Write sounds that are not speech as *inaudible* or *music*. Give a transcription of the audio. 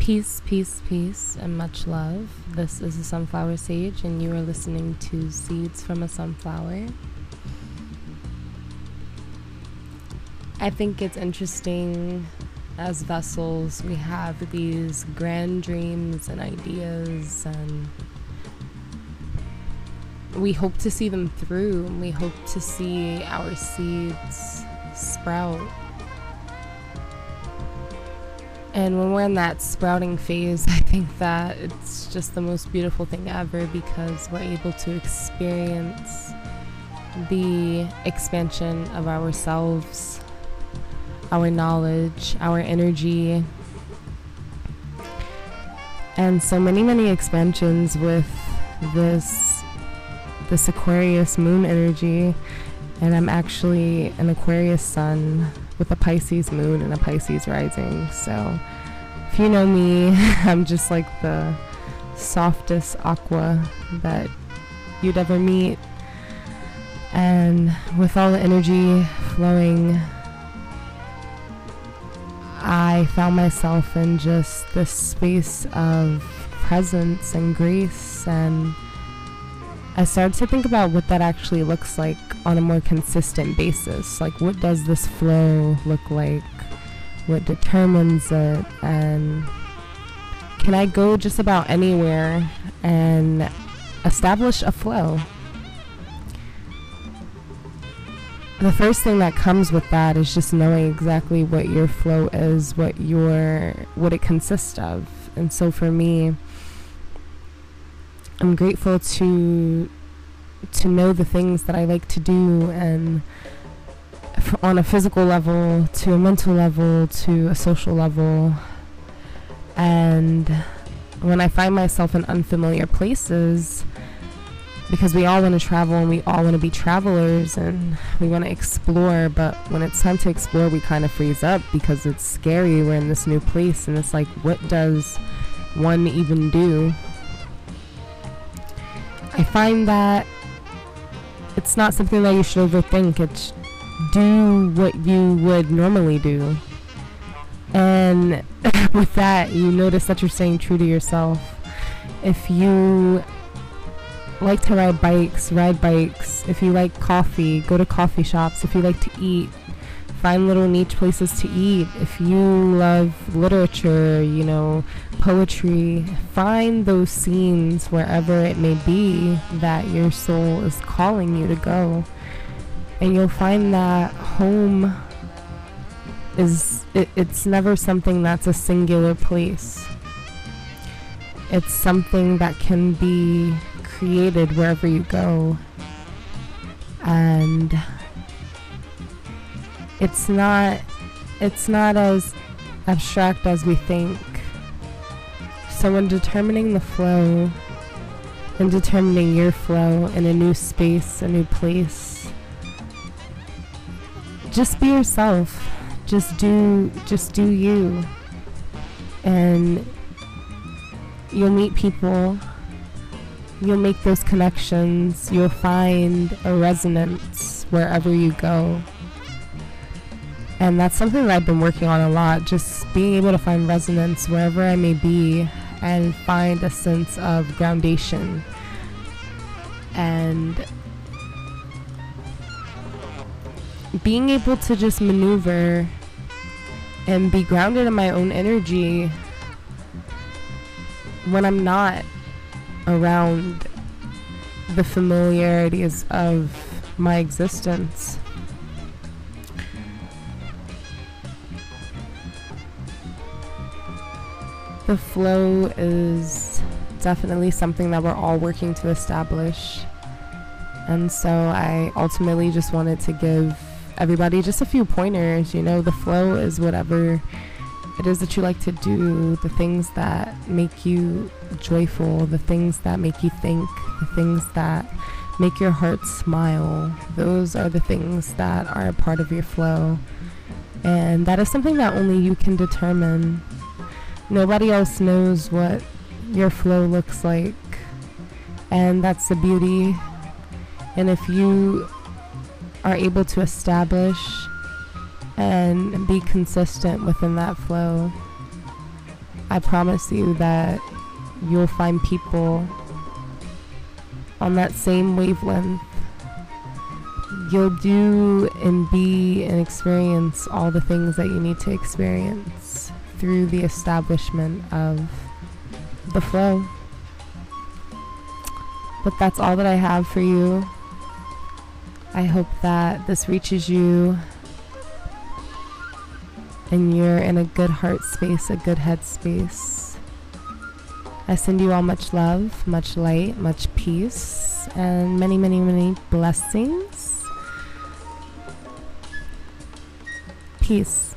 Peace, peace, peace, and much love. This is the Sunflower Sage, and you are listening to Seeds from a Sunflower. I think it's interesting as vessels, we have these grand dreams and ideas, and we hope to see them through, and we hope to see our seeds sprout and when we're in that sprouting phase, *laughs* I think that it's just the most beautiful thing ever because we're able to experience the expansion of ourselves, our knowledge, our energy, and so many, many expansions with this this Aquarius moon energy. And I'm actually an Aquarius sun with a Pisces moon and a Pisces rising. So if you know me, *laughs* I'm just like the softest aqua that you'd ever meet. And with all the energy flowing, I found myself in just this space of presence and grace and I started to think about what that actually looks like on a more consistent basis. Like, what does this flow look like? What determines it? And can I go just about anywhere and establish a flow? The first thing that comes with that is just knowing exactly what your flow is, what your what it consists of. And so for me, I'm grateful to to know the things that I like to do and on a physical level to a mental level to a social level. And when I find myself in unfamiliar places because we all want to travel and we all want to be travelers and we want to explore but when it's time to explore we kind of freeze up because it's scary we're in this new place and it's like what does one even do I find that it's not something that you should overthink. It's do what you would normally do. And *laughs* with that, you notice that you're staying true to yourself. If you like to ride bikes, ride bikes. If you like coffee, go to coffee shops. If you like to eat, find little niche places to eat. If you love literature, you know, poetry, find those scenes wherever it may be that your soul is calling you to go. And you'll find that home is it, it's never something that's a singular place. It's something that can be created wherever you go. And it's not it's not as abstract as we think. So when determining the flow and determining your flow in a new space, a new place, just be yourself. Just do just do you. And you'll meet people. You'll make those connections. You'll find a resonance wherever you go. And that's something that I've been working on a lot, just being able to find resonance wherever I may be and find a sense of groundation. And being able to just maneuver and be grounded in my own energy when I'm not around the familiarities of my existence. The flow is definitely something that we're all working to establish. And so I ultimately just wanted to give everybody just a few pointers. You know, the flow is whatever it is that you like to do, the things that make you joyful, the things that make you think, the things that make your heart smile. Those are the things that are a part of your flow. And that is something that only you can determine. Nobody else knows what your flow looks like. And that's the beauty. And if you are able to establish and be consistent within that flow, I promise you that you'll find people on that same wavelength. You'll do and be and experience all the things that you need to experience through the establishment of the flow. But that's all that I have for you. I hope that this reaches you and you're in a good heart space, a good head space. I send you all much love, much light, much peace, and many, many, many blessings. Peace.